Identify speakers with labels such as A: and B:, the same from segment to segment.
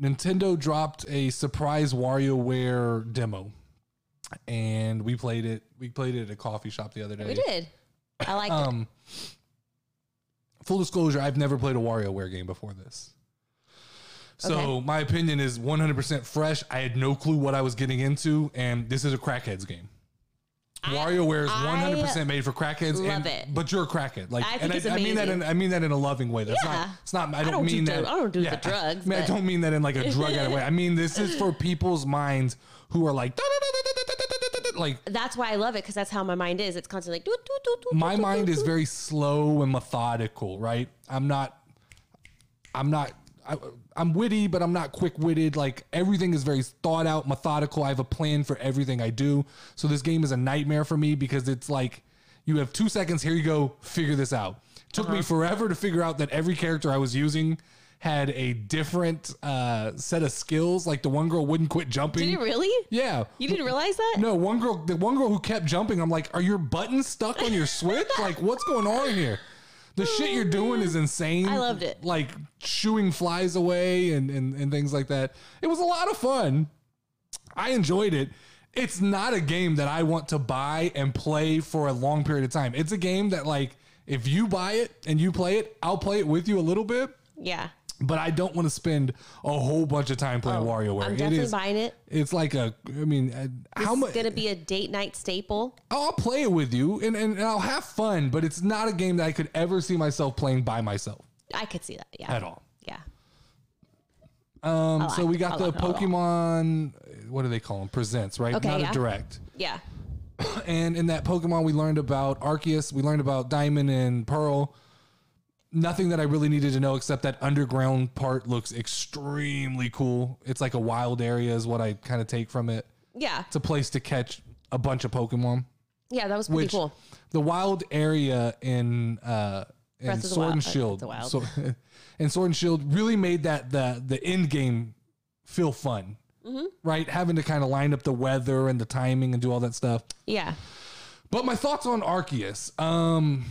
A: Nintendo dropped a surprise WarioWare demo, and we played it. We played it at a coffee shop the other day.
B: We did. I like
A: Um, Full disclosure: I've never played a WarioWare game before this. So
B: Okay.
A: my opinion is 100% fresh. I had no clue what I was getting into, and this is a crackheads game. WarioWare is 100% made for crackheads.
B: love
A: and,
B: it.
A: But you're a crackhead. Like,
B: I think
A: and
B: it's
A: I, I mean that in. I mean that in a loving way. That's
B: Yeah.
A: not. It's not. I don't,
B: don't
A: mean
B: do
A: that.
B: I don't do the drugs,
A: I, mean, I don't mean that in like a drug addict way. I mean this is for people's minds who are like. Like.
B: That's why I love it because that's how my mind is. It's constantly like, doo, doo, doo, doo,
A: my mind is very slow and methodical, right? I'm not, I'm not, I, I'm witty, but I'm not quick witted. Like everything is very thought out, methodical. I have a plan for everything I do. So this game is a nightmare for me because it's like you have two seconds. Here you go. Figure this out. Took
B: Uh-huh.
A: me forever to figure out that every character I was using had a different uh, set of skills. Like the one girl wouldn't quit jumping.
B: Did it really?
A: Yeah.
B: You didn't realize that?
A: No, one girl, the one girl who kept jumping, I'm like, are your buttons stuck on your Switch? like, what's going on here? The shit you're doing is insane.
B: I loved it.
A: Like shooing flies away and, and, and things like that. It was a lot of fun. I enjoyed it. It's not a game that I want to buy and play for a long period of time. It's a game that, like, if you buy it and you play it, I'll play it with you a little bit
B: Yeah.
A: But I don't want to spend a whole bunch of time playing WarioWare.
B: Oh, I'm
A: It
B: definitely
A: is-
B: buying it.
A: It's like a, I mean, uh, how much?
B: It's going to be a date night staple.
A: I'll play it with you and, and, and I'll have fun, but it's not a game that I could ever see myself playing by myself
B: I could see that. Yeah.
A: at all.
B: Yeah.
A: Um, so we got the
B: like it a lot.
A: Pokemon, what do they call them? Presents, right?
B: Okay,
A: not
B: yeah.
A: a direct.
B: Yeah.
A: And in that Pokemon, we learned about Arceus, we learned about Diamond and Pearl. Nothing that I really needed to know except that underground part looks extremely cool. It's like a wild area, is what I kind of take from it.
B: Yeah.
A: It's a place to catch a bunch of Pokemon.
B: Yeah. That was pretty
A: which
B: cool.
A: the wild area in uh in
B: Breath
A: Sword and Shield so and Sword and Shield really made that the the end game feel fun.
B: Mm-hmm.
A: Right? Having to kind of line up the weather and the timing and do all that stuff.
B: Yeah.
A: But my thoughts on Arceus. Um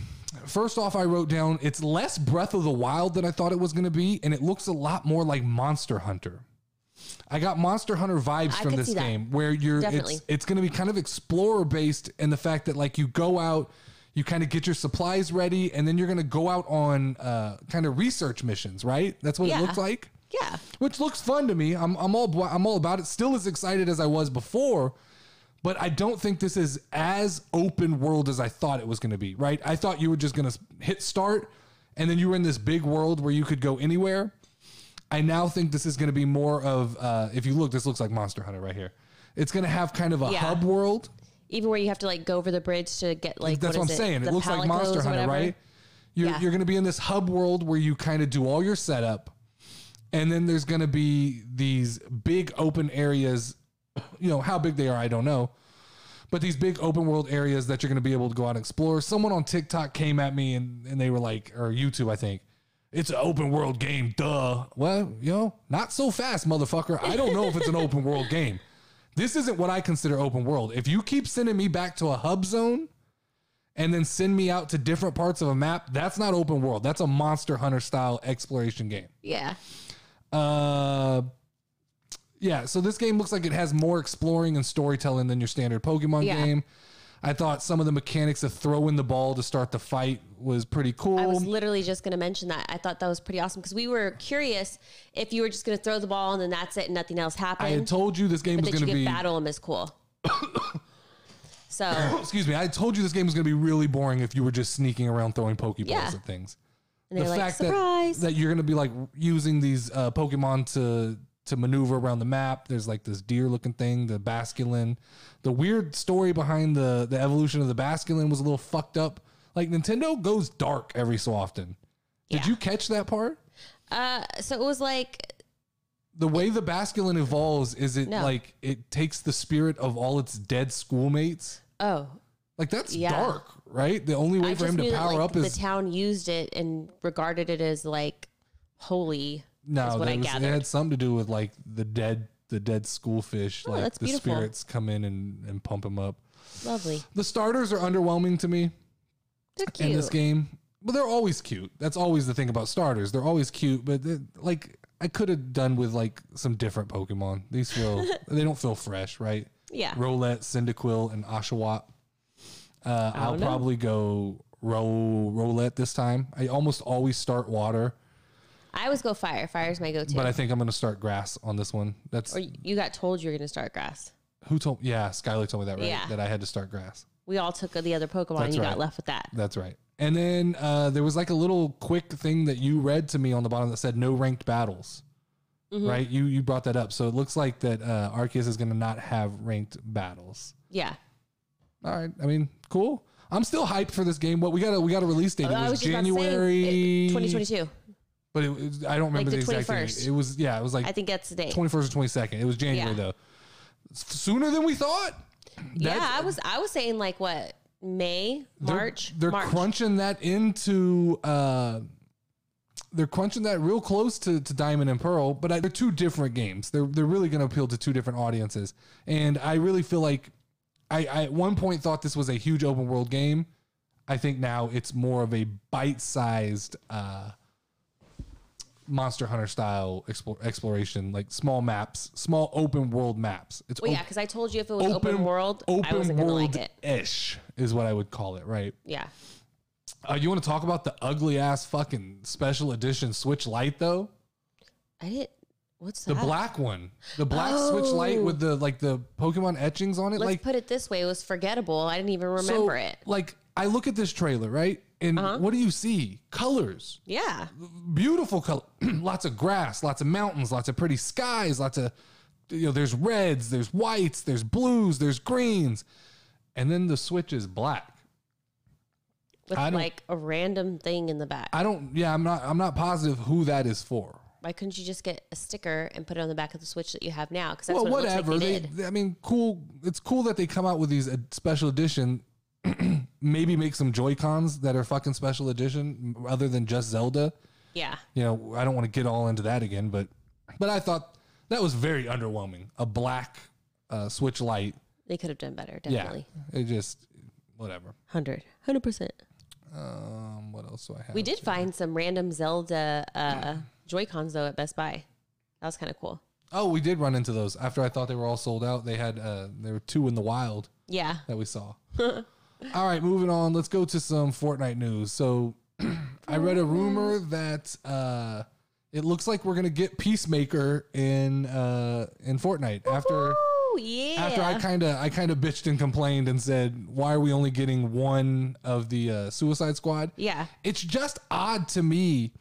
A: first off I wrote down it's less Breath of the Wild than I thought it was going to be and it looks a lot more like Monster Hunter. I got Monster Hunter vibes
B: I
A: from
B: could
A: this
B: see that.
A: game where you're
B: Definitely.
A: it's it's going to be kind of explorer based and the fact that like you go out you kind of get your supplies ready and then you're going to go out on uh, kind of research missions, right? That's what
B: Yeah.
A: it looks like.
B: Yeah.
A: Which looks fun to me. I'm I'm all I'm all about it. Still as excited as I was before, but I don't think this is as open world as I thought it was going to be, right? I thought you were just going to hit start and then you were in this big world where you could go anywhere. I now think this is going to be more of uh, if you look this looks like Monster Hunter right here. It's going to have kind of a
B: Yeah.
A: hub world.
B: Even where you have to like go over the bridge to get like
A: That's
B: what
A: what,
B: is
A: I'm saying. It
B: The
A: looks like Monster Hunter, right? You're,
B: Yeah.
A: you're going to be in this hub world where you kind of do all your setup, and then there's going to be these big open areas. You know how big they are, I don't know, but these big open world areas that you're going to be able to go out and explore. Someone on TikTok came at me and and they were like, or YouTube, I think. It's an open world game, duh. Well, you know, not so fast, motherfucker. I don't know if it's an open world game. This isn't what I consider open world. If you keep sending me back to a hub zone and then send me out to different parts of a map, that's not open world. That's a Monster Hunter style exploration game.
B: Yeah.
A: Uh yeah, so this game looks like it has more exploring and storytelling than your standard Pokemon
B: Yeah.
A: game. I thought some of the mechanics of throwing the ball to start the fight was pretty cool.
B: I was literally just going to mention that. I thought that was pretty awesome because we were curious if you were just going to throw the ball and then that's it and nothing else happened.
A: I
B: happened.
A: had told you this game
B: but
A: was
B: that you
A: going to
B: get
A: be
B: battle them is cool. so
A: excuse me, I told you this game was going to be really boring if you were just sneaking around throwing Pokeballs
B: Yeah.
A: at things.
B: and they're like
A: that that you're going to be like using these uh, Pokemon to to maneuver around the map. There's like this deer looking thing, the Basculin. The weird story behind the the evolution of the Basculin was a little fucked up. Like Nintendo goes dark every so often. Did
B: Yeah.
A: you catch that part?
B: uh, so it was like
A: The way the Basculin evolves is it
B: No.
A: like it takes the spirit of all its dead schoolmates.
B: oh
A: Like that's
B: Yeah.
A: dark, right? The only way
B: I
A: for him to
B: that
A: power
B: like,
A: up is the
B: town used it and regarded it as like holy.
A: No,
B: is what
A: that
B: I
A: was, it had something to do with like the dead, the dead schoolfish. like
B: Oh, that's
A: the
B: beautiful.
A: spirits come in and, and pump them up.
B: Lovely.
A: The starters are underwhelming to me
B: They're cute.
A: in this game, but they're always cute. That's always the thing about starters. They're always cute, but like I could have done with like some different Pokemon. These feel they don't feel fresh, right?
B: Yeah.
A: Rowlet, Cyndaquil, and Oshawott. Uh, I'll
B: know.
A: probably go Row Rowlet this time. I almost always start water,
B: I always go fire. Fire's my go-to.
A: but I think I'm going to start grass on this one. That's
B: or you got told you were going to start grass.
A: who told. Yeah, Skylar told me that right.
B: Yeah.
A: That I had to start grass.
B: We all took the other Pokemon. and
A: That's
B: you
A: right.
B: got left with that.
A: That's right. And then uh, there was like a little quick thing that you read to me on the bottom that said no ranked battles.
B: Mm-hmm.
A: Right? You you brought that up. So it looks like that uh, Arceus is going to not have ranked battles.
B: Yeah.
A: All right. I mean, cool. I'm still hyped for this game. What we got a we got a release date. It
B: I
A: was,
B: was just about to say,
A: January
B: it- 2022.
A: But it, was- I don't remember
B: the
A: the, exact
B: 21st.
A: date. It was yeah, it was like
B: I think that's the date.
A: 21st or 22nd. It was January
B: Yeah.
A: though. Sooner than we thought.
B: yeah, I was I was saying like what May,
A: they're-
B: March,
A: They're,
B: March.
A: crunching that into. uh they're crunching that real close to, to Diamond and Pearl, but I, they're two different games. They're they're really going to appeal to two different audiences, and I really feel like I, I at one point thought this was a huge open world game. I think now it's more of a bite sized uh, Monster Hunter style explore, exploration, like small maps, small open world maps. It's
B: Well,
A: op-
B: yeah, because I told you if it was open, world, I wasn't gonna like it.
A: ish is what I would call it, right?
B: Yeah.
A: Uh, you want to talk about the ugly ass fucking special edition Switch Lite though?
B: I didn't. What's
A: The black one, the black Switch Lite with the like the Pokemon etchings on it.
B: Let's
A: like
B: put it this way: it was forgettable. I didn't even
A: so,
B: remember it. Uh-huh.
A: Like I look at this trailer, right? And what do you see? Colors,
B: Yeah.
A: beautiful color, lots of grass, lots of mountains, lots of pretty skies, lots of you know. There's reds, there's whites, there's blues, there's greens, and then the Switch is black.
B: With like a random thing in the back.
A: I don't. Yeah, I'm not. I'm not positive who that is for.
B: Why couldn't you just get a sticker and put it on the back of the Switch that you have now? Because that's
A: well,
B: what
A: whatever.
B: it looks
A: they,
B: like they
A: they- I mean, cool. It's cool that they come out with these uh, special edition. maybe make some Joy Cons that are fucking special edition, other than just Zelda.
B: Yeah.
A: You know, I don't want to get all into that again, but but I thought that was very underwhelming. A black uh, Switch Lite.
B: They could have done better,
A: Yeah,
B: definitely.
A: it just whatever.
B: 100. 100%.
A: Um, what else do I have?
B: We did find some random Zelda uh, Joy-Cons, though, at Best Buy. That was kind of cool.
A: Oh, we did run into those after I thought they were all sold out. They had uh, there were two in the wild.
B: Yeah.
A: that we saw. All right, moving on. Let's go to some Fortnite news. So, I read a rumor that uh, it looks like we're gonna get Peacemaker in uh, in Fortnite after
B: Oh, yeah.
A: after I kind of I kind of bitched and complained and said, why are we only getting one of the uh, Suicide Squad?
B: yeah.
A: It's just odd to me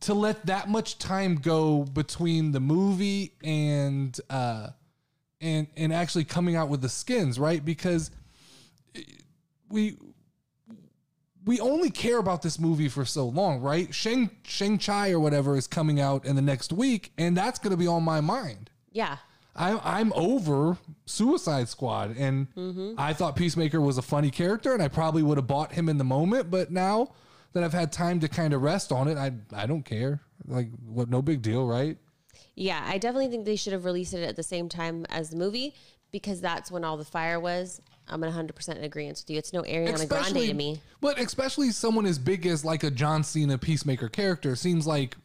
A: to let that much time go between the movie and uh and and actually coming out with the skins, right? Because we we only care about this movie for so long, right? Shang Shang Chi or whatever is coming out in the next week, and that's going to be on my mind.
B: Yeah.
A: I'm I'm over Suicide Squad, and mm-hmm. I thought Peacemaker was a funny character, and I probably would have bought him in the moment. But now that I've had time to kind of rest on it, I I don't care. Like, what? No big deal, right?
B: Yeah, I definitely think they should have released it at the same time as the movie because that's when all the fire was. I'm in 100% in agreement with you. It's no Ariana Grande to me.
A: but especially someone as big as like a John Cena Peacemaker character seems like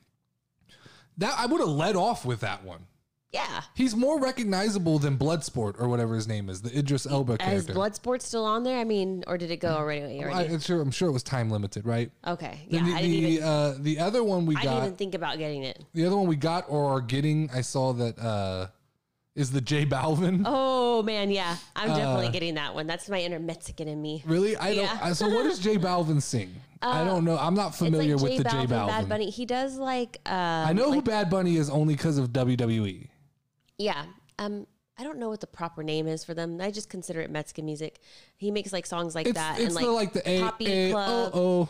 A: that. I would have led off with that one.
B: Yeah.
A: He's more recognizable than Bloodsport or whatever his name is, the Idris Elba
B: Is
A: character.
B: Bloodsport still on there? I mean, or did it go already?
A: I, am sure. I'm sure it was time limited, right?
B: okay. Yeah.
A: the,
B: I didn't
A: the,
B: even.
A: uh, the other one we
B: I didn't even think about getting it.
A: the other one we got or are getting, I saw that uh, is the J Balvin.
B: Oh man, yeah, I'm
A: Uh,
B: definitely getting that one. That's my inner Mexican in me.
A: Really? I
B: Yeah.
A: don't. I, so what does J Balvin sing? I don't know. I'm not familiar
B: like
A: with the J
B: Balvin. Bad Bunny. He does like. Uh,
A: I know who Bad Bunny is only because of. WWE.
B: Yeah. Um. I don't know what the proper name is for them. I just consider it Mexican music. He makes like songs like
A: It's
B: that
A: it's
B: and like,
A: the like the A
B: Poppy
A: A
B: Club.
A: O O.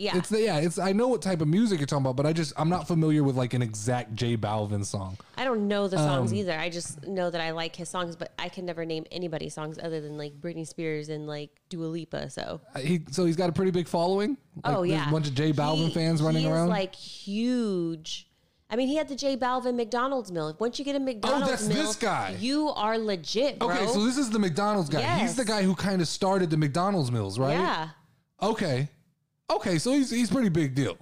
B: yeah.
A: It's the yeah. It's I know what type of music you're talking about, but I just I'm not familiar with like an exact J Balvin song.
B: I don't know the
A: Um,
B: songs either. I just know that I like his songs, but I can never name anybody's songs other than like Britney Spears and like Dua Lipa. So.
A: Uh, He so he's got a pretty big following. Like,
B: oh
A: there's
B: yeah,
A: a bunch of J Balvin
B: He-
A: fans running around.
B: like huge. I mean, he had the J Balvin McDonald's meal. Once you get a McDonald's
A: Oh, that's
B: meal,
A: this guy.
B: you are legit, bro.
A: okay, so this is the McDonald's guy. He's the guy who kind of started the McDonald's meals, right?
B: yeah,
A: Okay. Okay, so he's he's pretty big deal.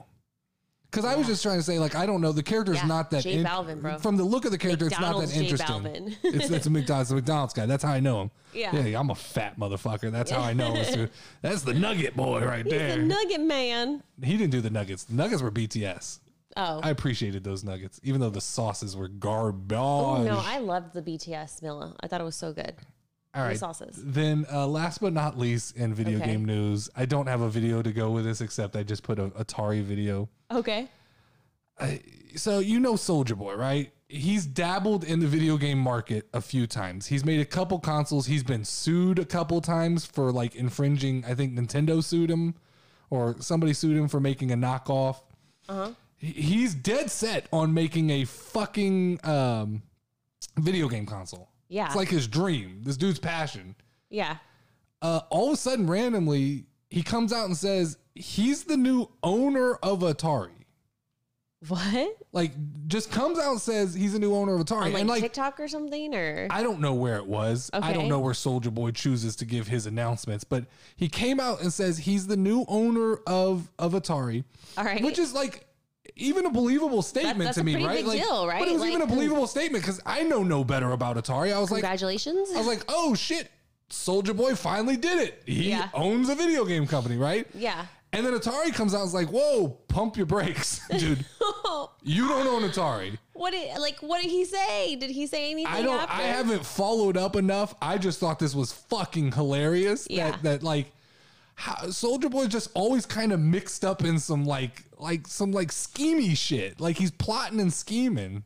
A: Because I was just trying to say, like, I don't know. The character's
B: Yeah,
A: not that.
B: J Balvin, bro.
A: From the look of the character,
B: McDonald's J
A: it's not that
B: Balvin.
A: interesting. it's, it's a McDonald's, the McDonald's guy. That's how I know him.
B: Yeah.
A: yeah, I'm a fat motherfucker. That's how I know him. That's the Nugget boy right
B: He's
A: there.
B: a nugget man.
A: he didn't do the Nuggets. The Nuggets were BTS.
B: Oh.
A: I appreciated those Nuggets, even though the sauces were garbage.
B: Oh, no, I loved the BTS Meal. I thought it was so good.
A: All right.
B: sauces.
A: Then, uh, last but not least, in video
B: Okay.
A: game news, I don't have a video to go with this except I just put a Atari video.
B: Okay.
A: So you know Soldier Boy, right? He's dabbled in the video game market a few times. He's made a couple consoles. He's been sued a couple times for like infringing. I think Nintendo sued him, or somebody sued him for making a knockoff.
B: Uh-huh.
A: He- He's dead set on making a fucking um, video game console.
B: Yeah.
A: It's like his dream. This dude's passion.
B: Yeah.
A: uh, all of a sudden, randomly, he comes out and says he's the new owner of Atari.
B: What?
A: Like, just comes out and says he's a new owner of Atari.
B: On like,
A: and like,
B: TikTok or something? Or
A: I don't know where it was. Okay. I don't know where Soldier Boy chooses to give his announcements, but he came out and says he's the new owner of of Atari.
B: All right.
A: Which is like even a believable statement
B: that's
A: to me, right?
B: big
A: like,
B: deal, right?
A: But it was even a believable statement because I know no better about Atari. I was like,
B: congratulations.
A: I was like, oh shit, Soldier Boy finally did it. He
B: Yeah.
A: owns a video game company, right?
B: yeah.
A: And then Atari comes out and is like, whoa, pump your brakes, dude. you don't own Atari.
B: What did like what did he say? Did he say anything
A: I don't
B: after?
A: I haven't followed up enough. I just thought this was fucking hilarious.
B: Yeah.
A: That that like Soldier Boy just always kind of mixed up in some like like some like schemy shit. Like he's plotting and scheming.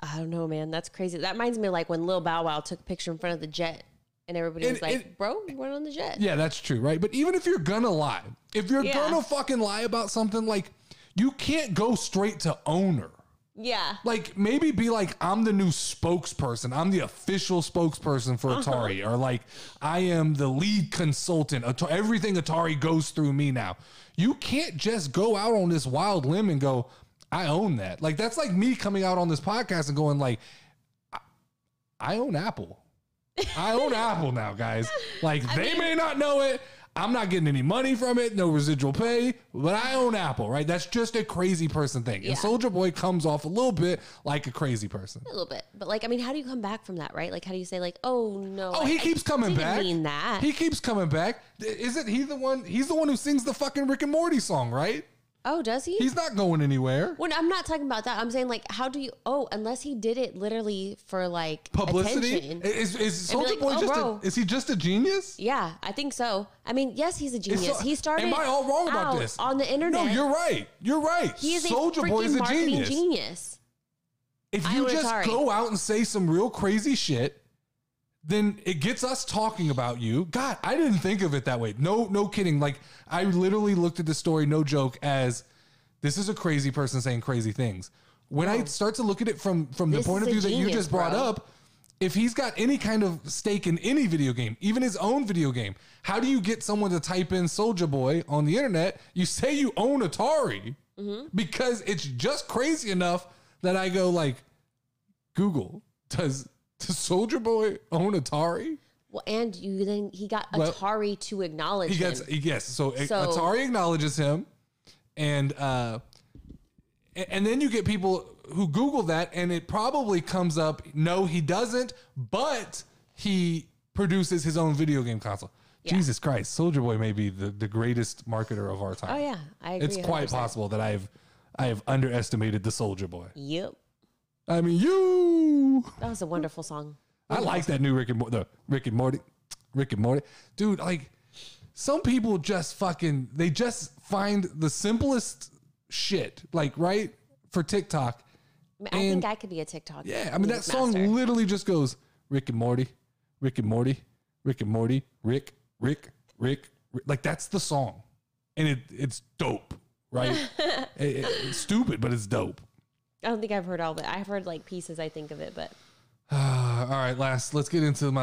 B: I don't know, man. That's crazy. That reminds me of like when Lil Bow Wow took a picture in front of the jet and everybody was like,
A: it-
B: Bro, you went on the jet.
A: Yeah, that's true, right? But even if you're gonna lie, if you're
B: Yeah.
A: gonna fucking lie about something, like you can't go straight to owner.
B: Yeah.
A: Like maybe be like, I'm the new spokesperson. I'm the official spokesperson for uh-huh. Atari, or like I am the lead consultant. Everything Atari goes through me now. You can't just go out on this wild limb and go, I own that. Like that's like me coming out on this podcast and going like, I, I own Apple. I own Apple now, guys. Like they may not know it. I'm not getting any money from it, no residual pay, but I own Apple, right? That's just a crazy person thing.
B: Yeah.
A: And Soldier Boy comes off a little bit like a crazy person.
B: A little bit. But like I mean, how do you come back from that, right? Like how do you say like, oh no.
A: Oh, he
B: I
A: keeps coming
B: didn't
A: back.
B: mean that.
A: He keeps coming back. Isn't he the one? He's the one who sings the fucking Rick and Morty song, right?
B: Oh, does he?
A: He's not going anywhere.
B: when I'm not talking about that, I'm saying like, how do you? Oh, unless he did it literally for like
A: Publicity
B: attention.
A: is, is Soldier
B: like,
A: Boy
B: "Oh,
A: just
B: bro."
A: a, is he just a genius?
B: Yeah, I think so. I mean, yes, he's a genius.
A: so-
B: he started.
A: Am I all wrong about this?
B: on the internet?
A: No, you're right. You're right.
B: He is
A: Soldier
B: a
A: Boy is a genius.
B: genius.
A: If you just go out and say some real crazy shit, then it gets us talking about you. God, I didn't think of it that way. No, no kidding. Like I literally looked at the story, no joke, as this is a crazy person saying crazy things. When I start to look at it from from the point of view
B: a
A: that you just brought
B: bro.
A: up, if he's got any kind of stake in any video game, even his own video game, how do you get someone to type in Soldier Boy on the internet? You say you own Atari
B: Mm-hmm.
A: because it's just crazy enough that I go like, Google does does Soldier Boy own Atari?
B: Well, and you then he got
A: Well,
B: Atari to acknowledge
A: He
B: him.
A: gets he, yes. So,
B: So-
A: Atari acknowledges him, and uh, a- and then you get people who Google that, and it probably comes up. No, he doesn't, but he produces his own video game console.
B: Yeah.
A: Jesus Christ, Soldier Boy may be the, the greatest marketer of our time.
B: Oh yeah, I agree.
A: it's quite
B: 100%.
A: possible that I've I have underestimated the Soldier Boy.
B: Yep,
A: I mean, you.
B: That was a wonderful song.
A: I like that new Rick and Morty. The Rick and Morty, Rick and Morty, dude. Like, some people just fucking they just find the simplest shit, like right for TikTok.
B: I, mean, I think I could be a TikTok.
A: Yeah, I mean that
B: music
A: song
B: master.
A: literally just goes Rick and Morty, Rick and Morty, Rick and Morty, Rick, Rick, Rick. Rick. Like that's the song, and it it's dope, right? It- it- it's stupid, but it's dope.
B: I don't think I've heard all of it. I've heard like pieces. I think of it, but
A: All right, last. Let's get into my